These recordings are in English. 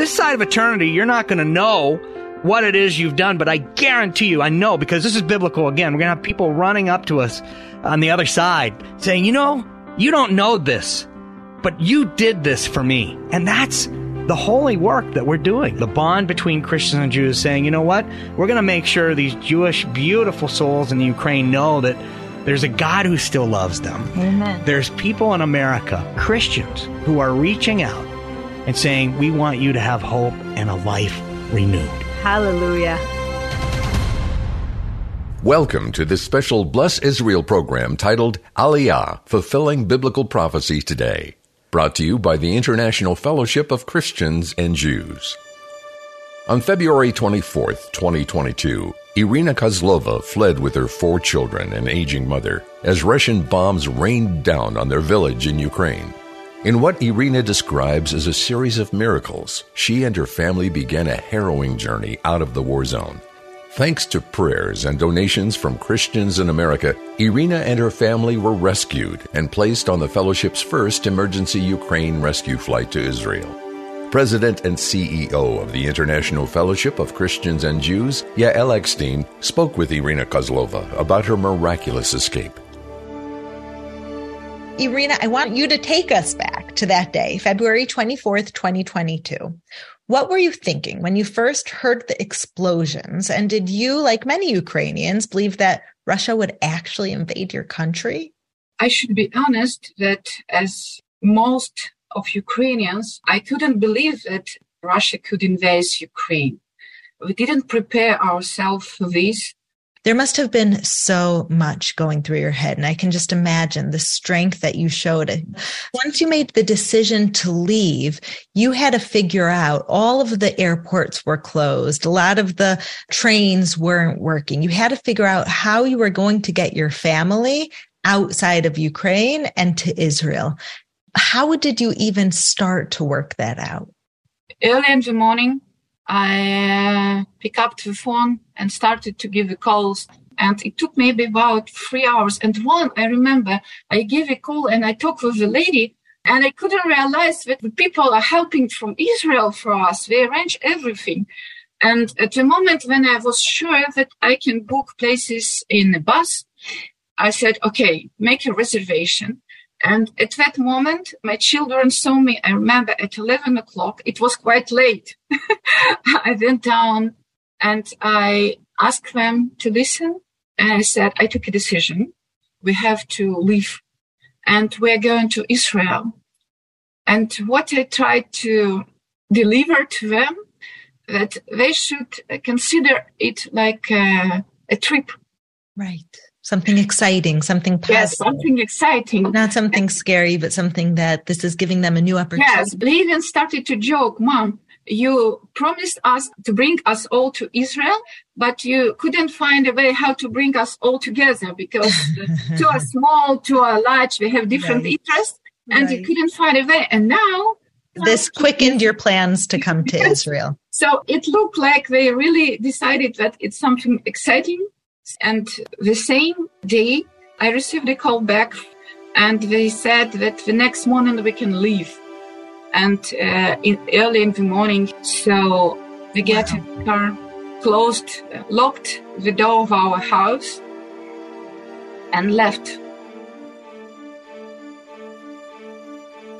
This side of eternity, you're not going to know what it is you've done, but I guarantee you, I know because this is biblical again. We're going to have people running up to us on the other side saying, you know, you don't know this, but you did this for me. And that's the holy work that we're doing. The bond between Christians and Jews saying, you know what? We're going to make sure these Jewish, beautiful souls in the Ukraine know that there's a God who still loves them. Amen. There's people in America, Christians, who are reaching out and saying, we want you to have hope and a life renewed. Hallelujah. Welcome to this special Bless Israel program titled Aliyah Fulfilling Biblical Prophecy Today, brought to you by the International Fellowship of Christians and Jews. On February 24, 2022, Irina Kozlova fled with her four children and aging mother as Russian bombs rained down on their village in Ukraine. In what Irina describes as a series of miracles, she and her family began a harrowing journey out of the war zone. Thanks to prayers and donations from Christians in America, Irina and her family were rescued and placed on the Fellowship's first emergency Ukraine rescue flight to Israel. President and CEO of the International Fellowship of Christians and Jews, Yael Eckstein, spoke with Irina Kozlova about her miraculous escape. Irina, I want you to take us back to that day, February 24th, 2022. What were you thinking when you first heard the explosions? And did you, like many Ukrainians, believe that Russia would actually invade your country? I should be honest that as most of Ukrainians, I couldn't believe that Russia could invade Ukraine. We didn't prepare ourselves for this. There must have been so much going through your head. And I can just imagine the strength that you showed. Once you made the decision to leave, you had to figure out all of the airports were closed. A lot of the trains weren't working. You had to figure out how you were going to get your family outside of Ukraine and to Israel. How did you even start to work that out? Early in the morning, I uh, pick up the phone and started to give the calls. And it took maybe about three hours. And one, I remember I gave a call and I talked with the lady and I couldn't realize that the people are helping from Israel for us. They arrange everything. And at the moment when I was sure that I can book places in a bus, I said, okay, make a reservation. And at that moment, my children saw me. I remember at 11 o'clock, it was quite late. I went down and I asked them to listen. And I said, I took a decision. We have to leave and we're going to Israel. And what I tried to deliver to them that they should consider it like a, a trip. Right something exciting, something positive. Yes, something exciting. Not something scary, but something that this is giving them a new opportunity. Yes, they even started to joke, Mom, you promised us to bring us all to Israel, but you couldn't find a way how to bring us all together because two are small, two are large, we have different right. interests, and right. you couldn't find a way. And now this quickened your plans to come to Israel. So it looked like they really decided that it's something exciting and the same day, I received a call back, and they said that the next morning we can leave. And uh, in, early in the morning, so we get wow. a car, closed, locked the door of our house, and left.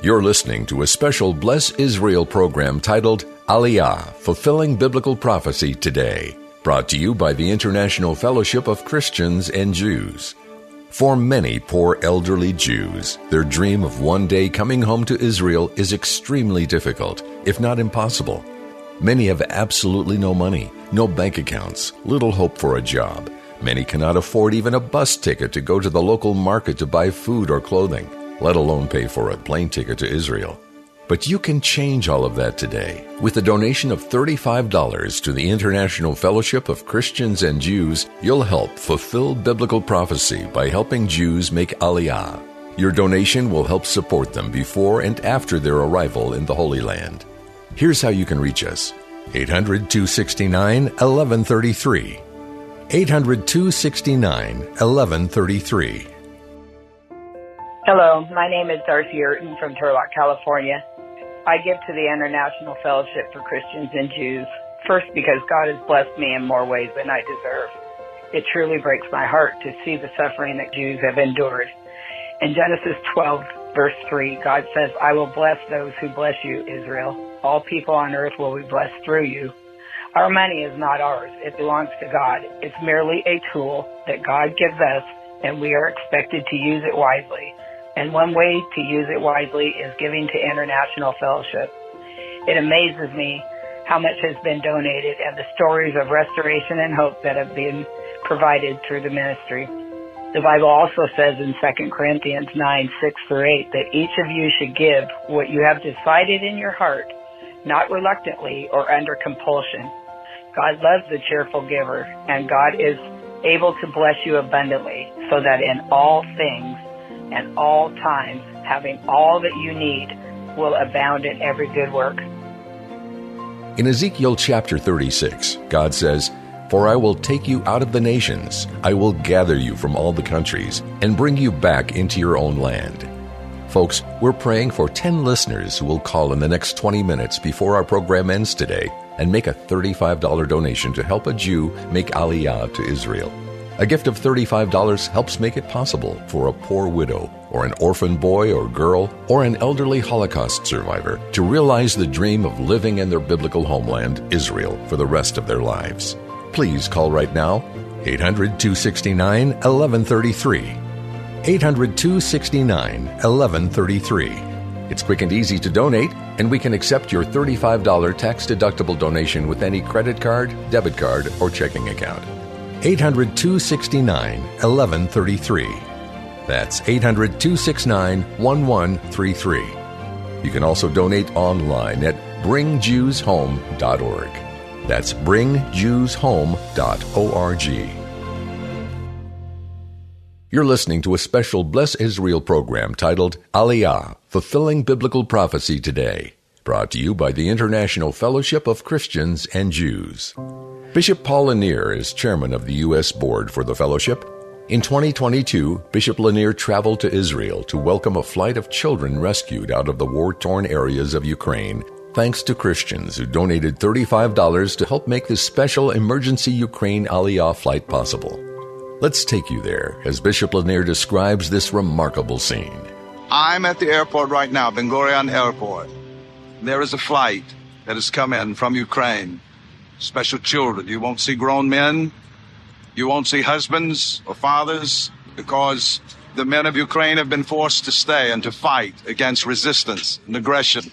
You're listening to a special Bless Israel program titled Aliyah Fulfilling Biblical Prophecy Today. Brought to you by the International Fellowship of Christians and Jews. For many poor elderly Jews, their dream of one day coming home to Israel is extremely difficult, if not impossible. Many have absolutely no money, no bank accounts, little hope for a job. Many cannot afford even a bus ticket to go to the local market to buy food or clothing, let alone pay for a plane ticket to Israel. But you can change all of that today. With a donation of $35 to the International Fellowship of Christians and Jews, you'll help fulfill biblical prophecy by helping Jews make Aliyah. Your donation will help support them before and after their arrival in the Holy Land. Here's how you can reach us 800 269 1133. 800 269 1133. Hello, my name is Darcy Urton from Turlock, California. I give to the International Fellowship for Christians and Jews, first because God has blessed me in more ways than I deserve. It truly breaks my heart to see the suffering that Jews have endured. In Genesis 12, verse 3, God says, I will bless those who bless you, Israel. All people on earth will be blessed through you. Our money is not ours. It belongs to God. It's merely a tool that God gives us, and we are expected to use it wisely. And one way to use it wisely is giving to International Fellowship. It amazes me how much has been donated and the stories of restoration and hope that have been provided through the ministry. The Bible also says in 2 Corinthians 9, 6 through 8 that each of you should give what you have decided in your heart, not reluctantly or under compulsion. God loves the cheerful giver and God is able to bless you abundantly so that in all things and all times, having all that you need will abound in every good work. In Ezekiel chapter 36, God says, For I will take you out of the nations, I will gather you from all the countries, and bring you back into your own land. Folks, we're praying for 10 listeners who will call in the next 20 minutes before our program ends today and make a $35 donation to help a Jew make Aliyah to Israel. A gift of $35 helps make it possible for a poor widow, or an orphan boy or girl, or an elderly Holocaust survivor to realize the dream of living in their biblical homeland, Israel, for the rest of their lives. Please call right now 800 269 1133. 800 269 1133. It's quick and easy to donate, and we can accept your $35 tax deductible donation with any credit card, debit card, or checking account. 800 269 1133. That's 800 269 1133. You can also donate online at bringjewshome.org. That's bringjewshome.org. You're listening to a special Bless Israel program titled Aliyah Fulfilling Biblical Prophecy Today, brought to you by the International Fellowship of Christians and Jews. Bishop Paul Lanier is chairman of the U.S. Board for the Fellowship. In 2022, Bishop Lanier traveled to Israel to welcome a flight of children rescued out of the war torn areas of Ukraine, thanks to Christians who donated $35 to help make this special emergency Ukraine Aliyah flight possible. Let's take you there as Bishop Lanier describes this remarkable scene. I'm at the airport right now, Ben Gurion Airport. There is a flight that has come in from Ukraine special children. You won't see grown men. You won't see husbands or fathers because the men of Ukraine have been forced to stay and to fight against resistance and aggression.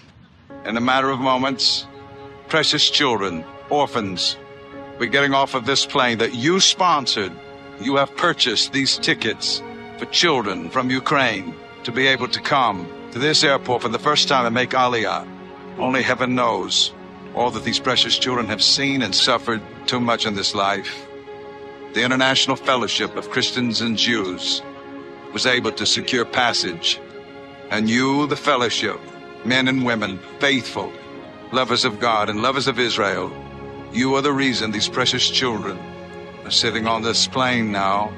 In a matter of moments, precious children, orphans, we're getting off of this plane that you sponsored. You have purchased these tickets for children from Ukraine to be able to come to this airport for the first time and make Aliyah. Only heaven knows all that these precious children have seen and suffered too much in this life. The International Fellowship of Christians and Jews was able to secure passage. And you, the fellowship, men and women, faithful, lovers of God and lovers of Israel, you are the reason these precious children are sitting on this plane now.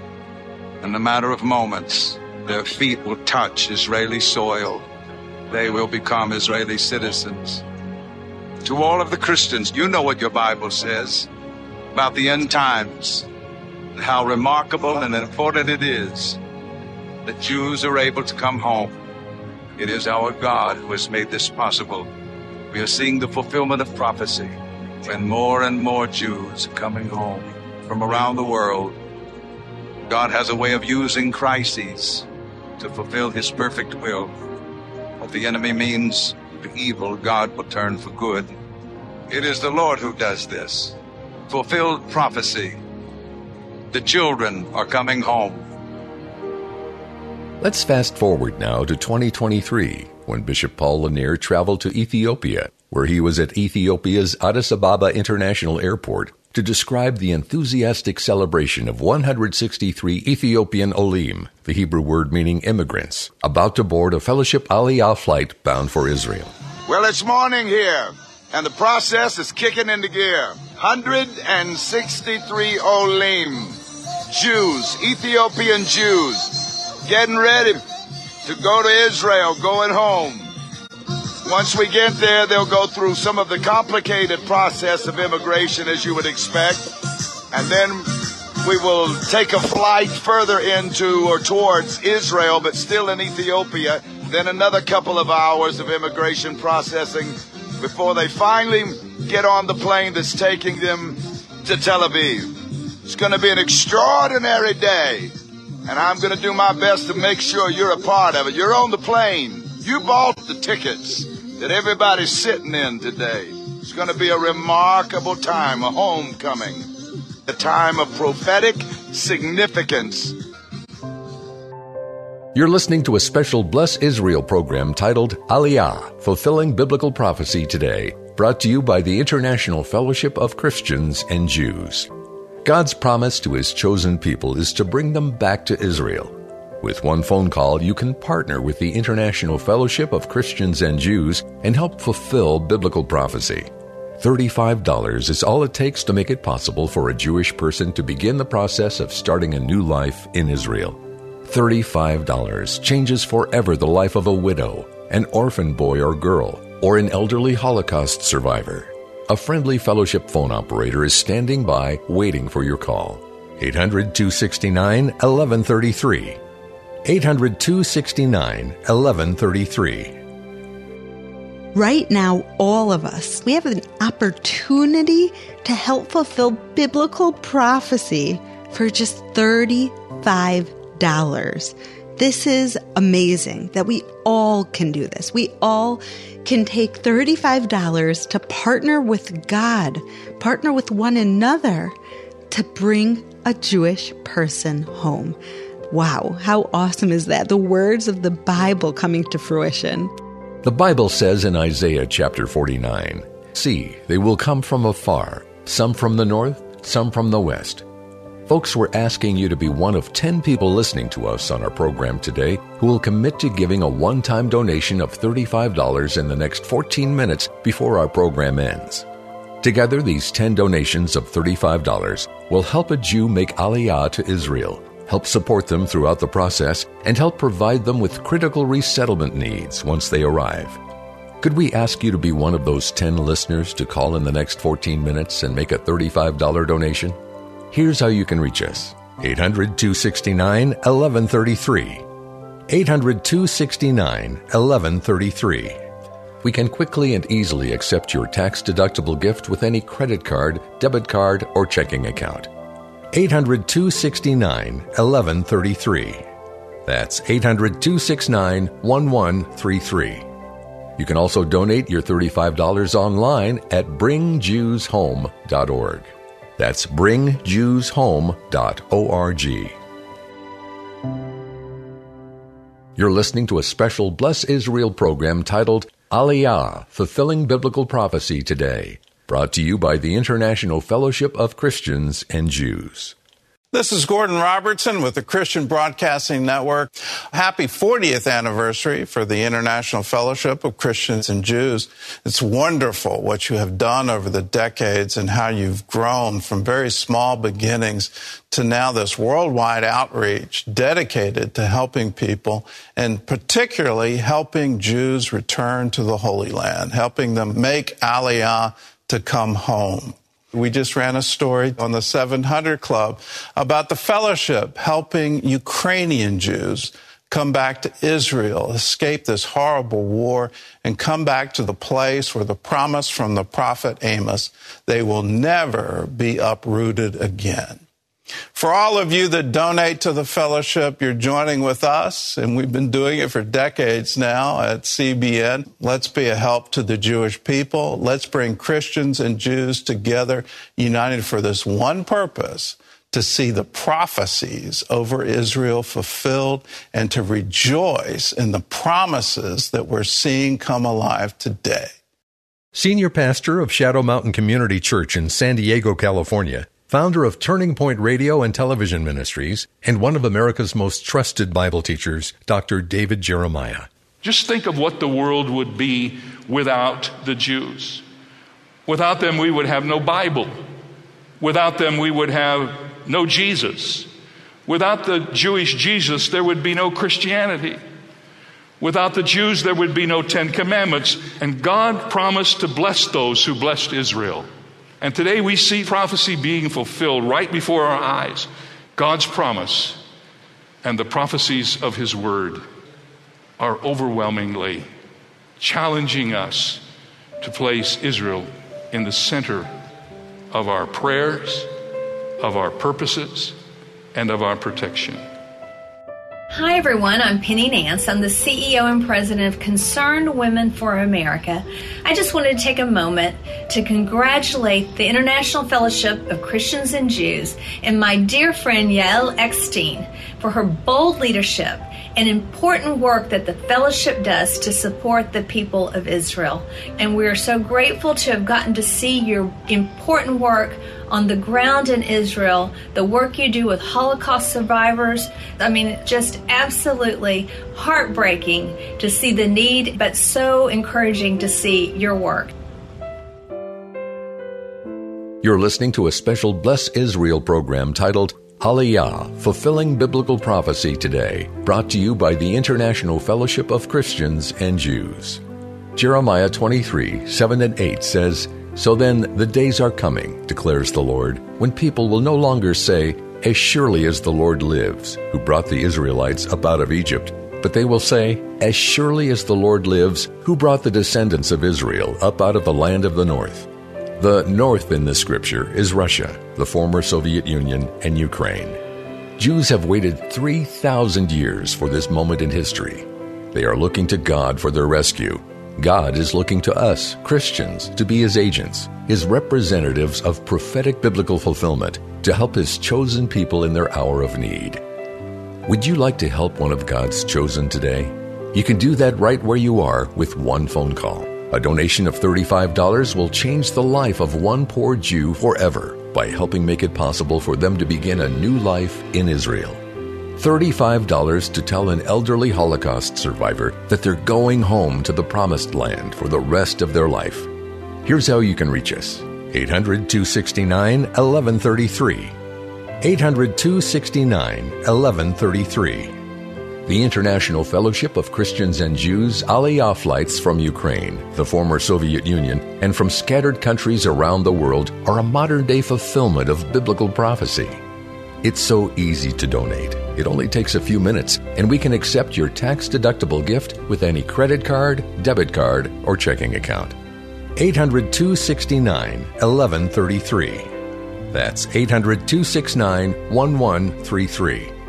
In a matter of moments, their feet will touch Israeli soil. They will become Israeli citizens to all of the Christians, you know what your Bible says about the end times and how remarkable and important it is that Jews are able to come home. It is our God who has made this possible. We are seeing the fulfillment of prophecy when more and more Jews are coming home from around the world. God has a way of using crises to fulfill his perfect will. What the enemy means for evil, God will turn for good. It is the Lord who does this. Fulfilled prophecy. The children are coming home. Let's fast forward now to 2023 when Bishop Paul Lanier traveled to Ethiopia, where he was at Ethiopia's Addis Ababa International Airport to describe the enthusiastic celebration of 163 Ethiopian Olim, the Hebrew word meaning immigrants, about to board a Fellowship Aliyah flight bound for Israel. Well, it's morning here, and the process is kicking into gear. 163 Olim, Jews, Ethiopian Jews, getting ready to go to Israel, going home. Once we get there, they'll go through some of the complicated process of immigration as you would expect. And then we will take a flight further into or towards Israel, but still in Ethiopia. Then another couple of hours of immigration processing before they finally get on the plane that's taking them to Tel Aviv. It's going to be an extraordinary day. And I'm going to do my best to make sure you're a part of it. You're on the plane. You bought the tickets that everybody's sitting in today. It's going to be a remarkable time, a homecoming, a time of prophetic significance. You're listening to a special Bless Israel program titled Aliyah, Fulfilling Biblical Prophecy Today, brought to you by the International Fellowship of Christians and Jews. God's promise to His chosen people is to bring them back to Israel with one phone call, you can partner with the International Fellowship of Christians and Jews and help fulfill biblical prophecy. $35 is all it takes to make it possible for a Jewish person to begin the process of starting a new life in Israel. $35 changes forever the life of a widow, an orphan boy or girl, or an elderly Holocaust survivor. A friendly fellowship phone operator is standing by waiting for your call. 800 269 1133. 800 269 1133. Right now, all of us, we have an opportunity to help fulfill biblical prophecy for just $35. This is amazing that we all can do this. We all can take $35 to partner with God, partner with one another to bring a Jewish person home. Wow, how awesome is that? The words of the Bible coming to fruition. The Bible says in Isaiah chapter 49 See, they will come from afar, some from the north, some from the west. Folks, we're asking you to be one of 10 people listening to us on our program today who will commit to giving a one time donation of $35 in the next 14 minutes before our program ends. Together, these 10 donations of $35 will help a Jew make Aliyah to Israel help support them throughout the process, and help provide them with critical resettlement needs once they arrive. Could we ask you to be one of those 10 listeners to call in the next 14 minutes and make a $35 donation? Here's how you can reach us 800 269 1133. 800 269 1133. We can quickly and easily accept your tax deductible gift with any credit card, debit card, or checking account. 800 269 1133. That's 800 269 1133. You can also donate your $35 online at bringjewshome.org. That's bringjewshome.org. You're listening to a special Bless Israel program titled Aliyah, Fulfilling Biblical Prophecy Today brought to you by the International Fellowship of Christians and Jews. This is Gordon Robertson with the Christian Broadcasting Network. Happy 40th anniversary for the International Fellowship of Christians and Jews. It's wonderful what you have done over the decades and how you've grown from very small beginnings to now this worldwide outreach dedicated to helping people and particularly helping Jews return to the Holy Land, helping them make Aliyah to come home. We just ran a story on the 700 Club about the fellowship helping Ukrainian Jews come back to Israel, escape this horrible war, and come back to the place where the promise from the prophet Amos, they will never be uprooted again. For all of you that donate to the fellowship, you're joining with us, and we've been doing it for decades now at CBN. Let's be a help to the Jewish people. Let's bring Christians and Jews together, united for this one purpose to see the prophecies over Israel fulfilled and to rejoice in the promises that we're seeing come alive today. Senior pastor of Shadow Mountain Community Church in San Diego, California, founder of Turning Point Radio and Television Ministries, and one of America's most trusted Bible teachers, Dr. David Jeremiah. Just think of what the world would be without the Jews. Without them, we would have no Bible. Without them, we would have no Jesus. Without the Jewish Jesus, there would be no Christianity. Without the Jews, there would be no Ten Commandments. And God promised to bless those who blessed Israel. And today we see prophecy being fulfilled right before our eyes. God's promise and the prophecies of His Word are overwhelmingly challenging us to place Israel in the center of our prayers, of our purposes, and of our protection. Hi, everyone. I'm Penny Nance. I'm the CEO and president of Concerned Women for America. I just wanted to take a moment to congratulate the International Fellowship of Christians and Jews and my dear friend Yael Eckstein for her bold leadership and important work that the fellowship does to support the people of Israel. And we are so grateful to have gotten to see your important work on the ground in Israel, the work you do with Holocaust survivors. I mean, just absolutely heartbreaking to see the need, but so encouraging to see your work. You're listening to a special Bless Israel program titled Aliyah, Fulfilling Biblical Prophecy Today, brought to you by the International Fellowship of Christians and Jews. Jeremiah 23, 7 and 8 says, So then the days are coming, declares the Lord, when people will no longer say, As surely as the Lord lives, who brought the Israelites up out of Egypt, but they will say, As surely as the Lord lives, who brought the descendants of Israel up out of the land of the north. The north in this scripture is Russia, the former Soviet Union, and Ukraine. Jews have waited 3,000 years for this moment in history. They are looking to God for their rescue. God is looking to us, Christians, to be His agents, His representatives of prophetic biblical fulfillment, to help His chosen people in their hour of need. Would you like to help one of God's chosen today? You can do that right where you are with one phone call. A donation of $35 will change the life of one poor Jew forever by helping make it possible for them to begin a new life in Israel. $35 to tell an elderly Holocaust survivor that they're going home to the promised land for the rest of their life. Here's how you can reach us 800 269 1133. 800 269 1133 the International Fellowship of Christians and Jews Aliyah flights from Ukraine, the former Soviet Union, and from scattered countries around the world are a modern day fulfillment of biblical prophecy. It's so easy to donate. It only takes a few minutes, and we can accept your tax deductible gift with any credit card, debit card, or checking account. 800 269 1133. That's 800 269 1133.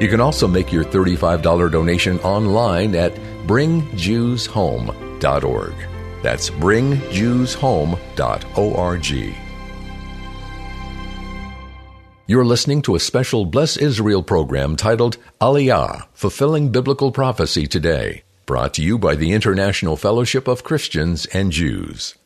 You can also make your $35 donation online at bringjewshome.org. That's bringjewshome.org. You're listening to a special Bless Israel program titled Aliyah, Fulfilling Biblical Prophecy Today, brought to you by the International Fellowship of Christians and Jews.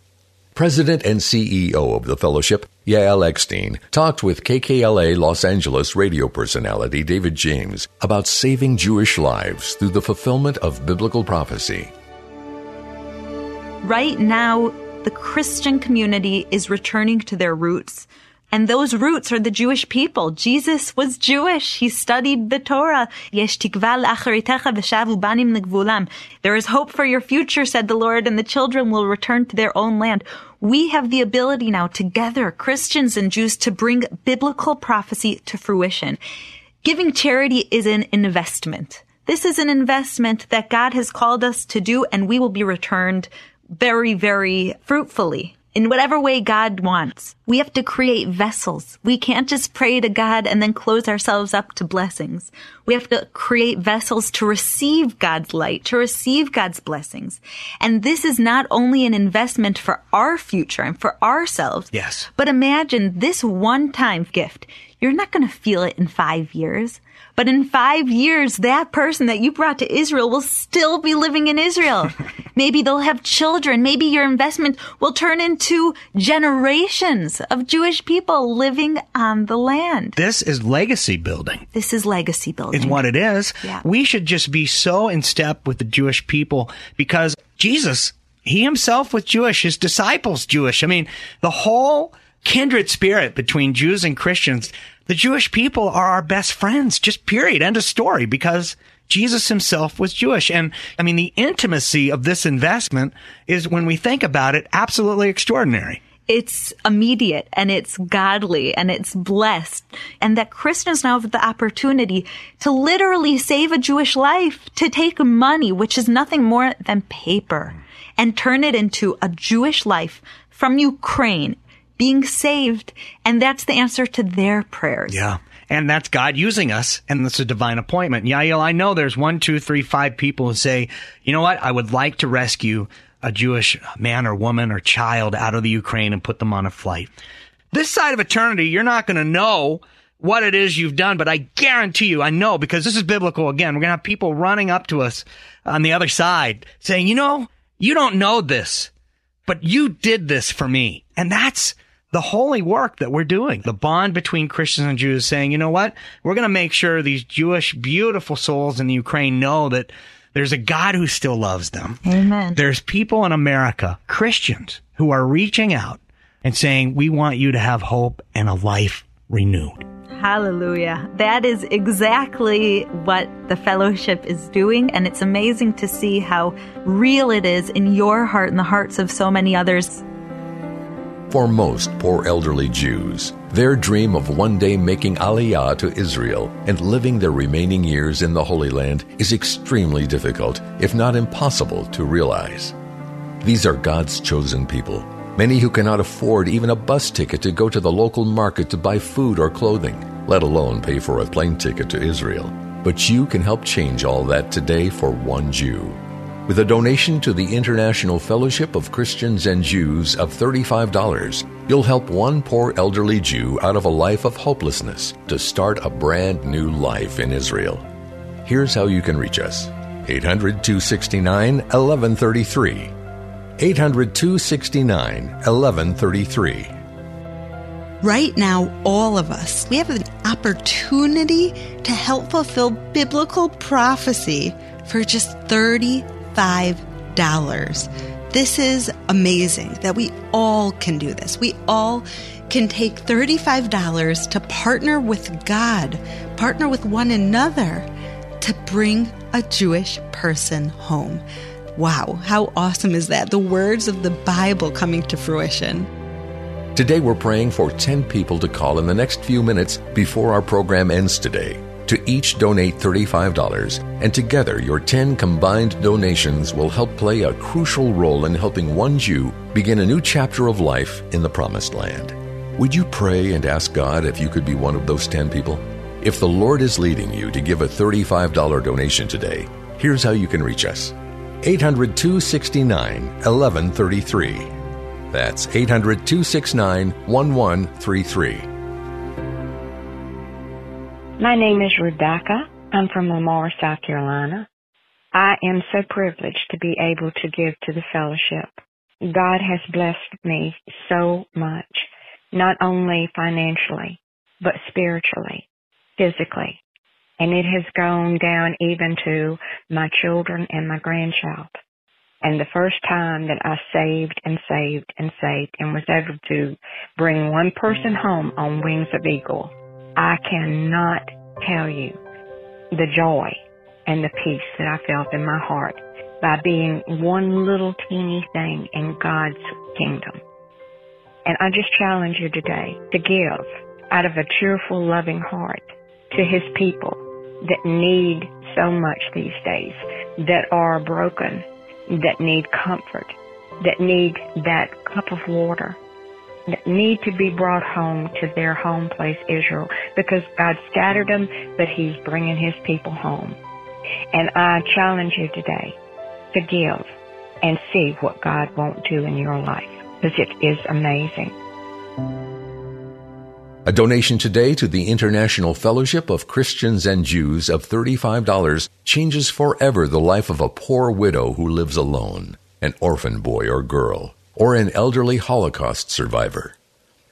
President and CEO of the fellowship, Yael Eckstein, talked with KKLA Los Angeles radio personality David James about saving Jewish lives through the fulfillment of biblical prophecy. Right now, the Christian community is returning to their roots. And those roots are the Jewish people. Jesus was Jewish. He studied the Torah. There is hope for your future, said the Lord, and the children will return to their own land. We have the ability now together, Christians and Jews, to bring biblical prophecy to fruition. Giving charity is an investment. This is an investment that God has called us to do, and we will be returned very, very fruitfully in whatever way God wants. We have to create vessels. We can't just pray to God and then close ourselves up to blessings. We have to create vessels to receive God's light, to receive God's blessings. And this is not only an investment for our future and for ourselves. Yes. But imagine this one time gift. You're not going to feel it in five years. But in five years, that person that you brought to Israel will still be living in Israel. Maybe they'll have children. Maybe your investment will turn into generations of Jewish people living on the land. This is legacy building. This is legacy building. Is what it is. Yeah. We should just be so in step with the Jewish people because Jesus, he himself was Jewish, his disciples Jewish. I mean, the whole kindred spirit between Jews and Christians, the Jewish people are our best friends, just period. End of story because Jesus himself was Jewish. And I mean, the intimacy of this investment is when we think about it, absolutely extraordinary. It's immediate and it's godly and it's blessed. And that Christians now have the opportunity to literally save a Jewish life, to take money, which is nothing more than paper, and turn it into a Jewish life from Ukraine being saved. And that's the answer to their prayers. Yeah. And that's God using us, and it's a divine appointment. Yael, I know there's one, two, three, five people who say, you know what, I would like to rescue a Jewish man or woman or child out of the Ukraine and put them on a flight. This side of eternity, you're not going to know what it is you've done, but I guarantee you, I know because this is biblical again. We're going to have people running up to us on the other side saying, you know, you don't know this, but you did this for me. And that's the holy work that we're doing. The bond between Christians and Jews saying, you know what? We're going to make sure these Jewish beautiful souls in the Ukraine know that there's a God who still loves them. Amen. There's people in America, Christians, who are reaching out and saying, we want you to have hope and a life renewed. Hallelujah. That is exactly what the fellowship is doing. And it's amazing to see how real it is in your heart and the hearts of so many others. For most poor elderly Jews, their dream of one day making Aliyah to Israel and living their remaining years in the Holy Land is extremely difficult, if not impossible, to realize. These are God's chosen people, many who cannot afford even a bus ticket to go to the local market to buy food or clothing, let alone pay for a plane ticket to Israel. But you can help change all that today for one Jew. With a donation to the International Fellowship of Christians and Jews of $35, you'll help one poor elderly Jew out of a life of hopelessness to start a brand new life in Israel. Here's how you can reach us 800 269 1133. 800 269 1133. Right now, all of us, we have an opportunity to help fulfill biblical prophecy for just 30 $35. This is amazing that we all can do this. We all can take $35 to partner with God, partner with one another to bring a Jewish person home. Wow, how awesome is that? The words of the Bible coming to fruition. Today we're praying for 10 people to call in the next few minutes before our program ends today to each donate $35, and together your 10 combined donations will help play a crucial role in helping one Jew begin a new chapter of life in the Promised Land. Would you pray and ask God if you could be one of those 10 people? If the Lord is leading you to give a $35 donation today, here's how you can reach us 800 269 1133. That's 800 269 1133. My name is Rebecca. I'm from Lamar, South Carolina. I am so privileged to be able to give to the fellowship. God has blessed me so much, not only financially, but spiritually, physically. And it has gone down even to my children and my grandchild. And the first time that I saved and saved and saved and was able to bring one person home on wings of eagle, I cannot tell you the joy and the peace that I felt in my heart by being one little teeny thing in God's kingdom. And I just challenge you today to give out of a cheerful, loving heart to His people that need so much these days, that are broken, that need comfort, that need that cup of water, need to be brought home to their home place, Israel, because God scattered them, but He's bringing His people home. And I challenge you today to give and see what God won't do in your life, because it is amazing. A donation today to the International Fellowship of Christians and Jews of $35 changes forever the life of a poor widow who lives alone, an orphan boy or girl, or an elderly Holocaust survivor.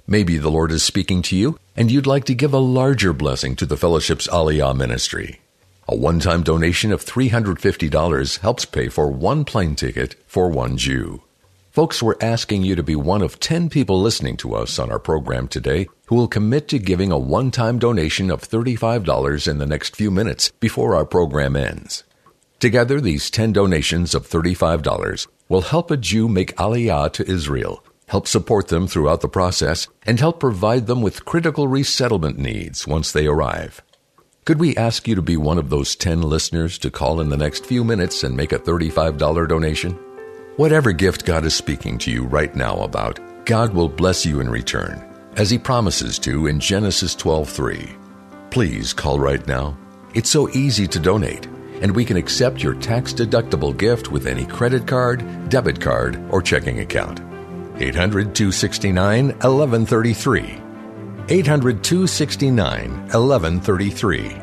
Maybe the Lord is speaking to you and you'd like to give a larger blessing to the fellowship's Aliyah ministry. A one time donation of $350 helps pay for one plane ticket for one Jew. Folks, we're asking you to be one of 10 people listening to us on our program today who will commit to giving a one time donation of $35 in the next few minutes before our program ends. Together, these 10 donations of $35 will help a Jew make Aliyah to Israel, help support them throughout the process, and help provide them with critical resettlement needs once they arrive. Could we ask you to be one of those 10 listeners to call in the next few minutes and make a $35 donation? Whatever gift God is speaking to you right now about, God will bless you in return, as He promises to in Genesis 12:3. Please call right now. It's so easy to donate, and we can accept your tax-deductible gift with any credit card, debit card, or checking account. 800 269 1133. 800 269 1133.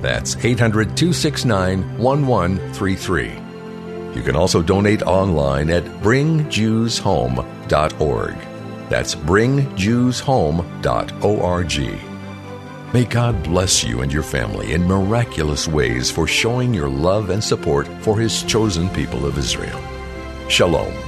That's 800 269 1133. You can also donate online at bringjewshome.org. That's bringjewshome.org. May God bless you and your family in miraculous ways for showing your love and support for His chosen people of Israel. Shalom.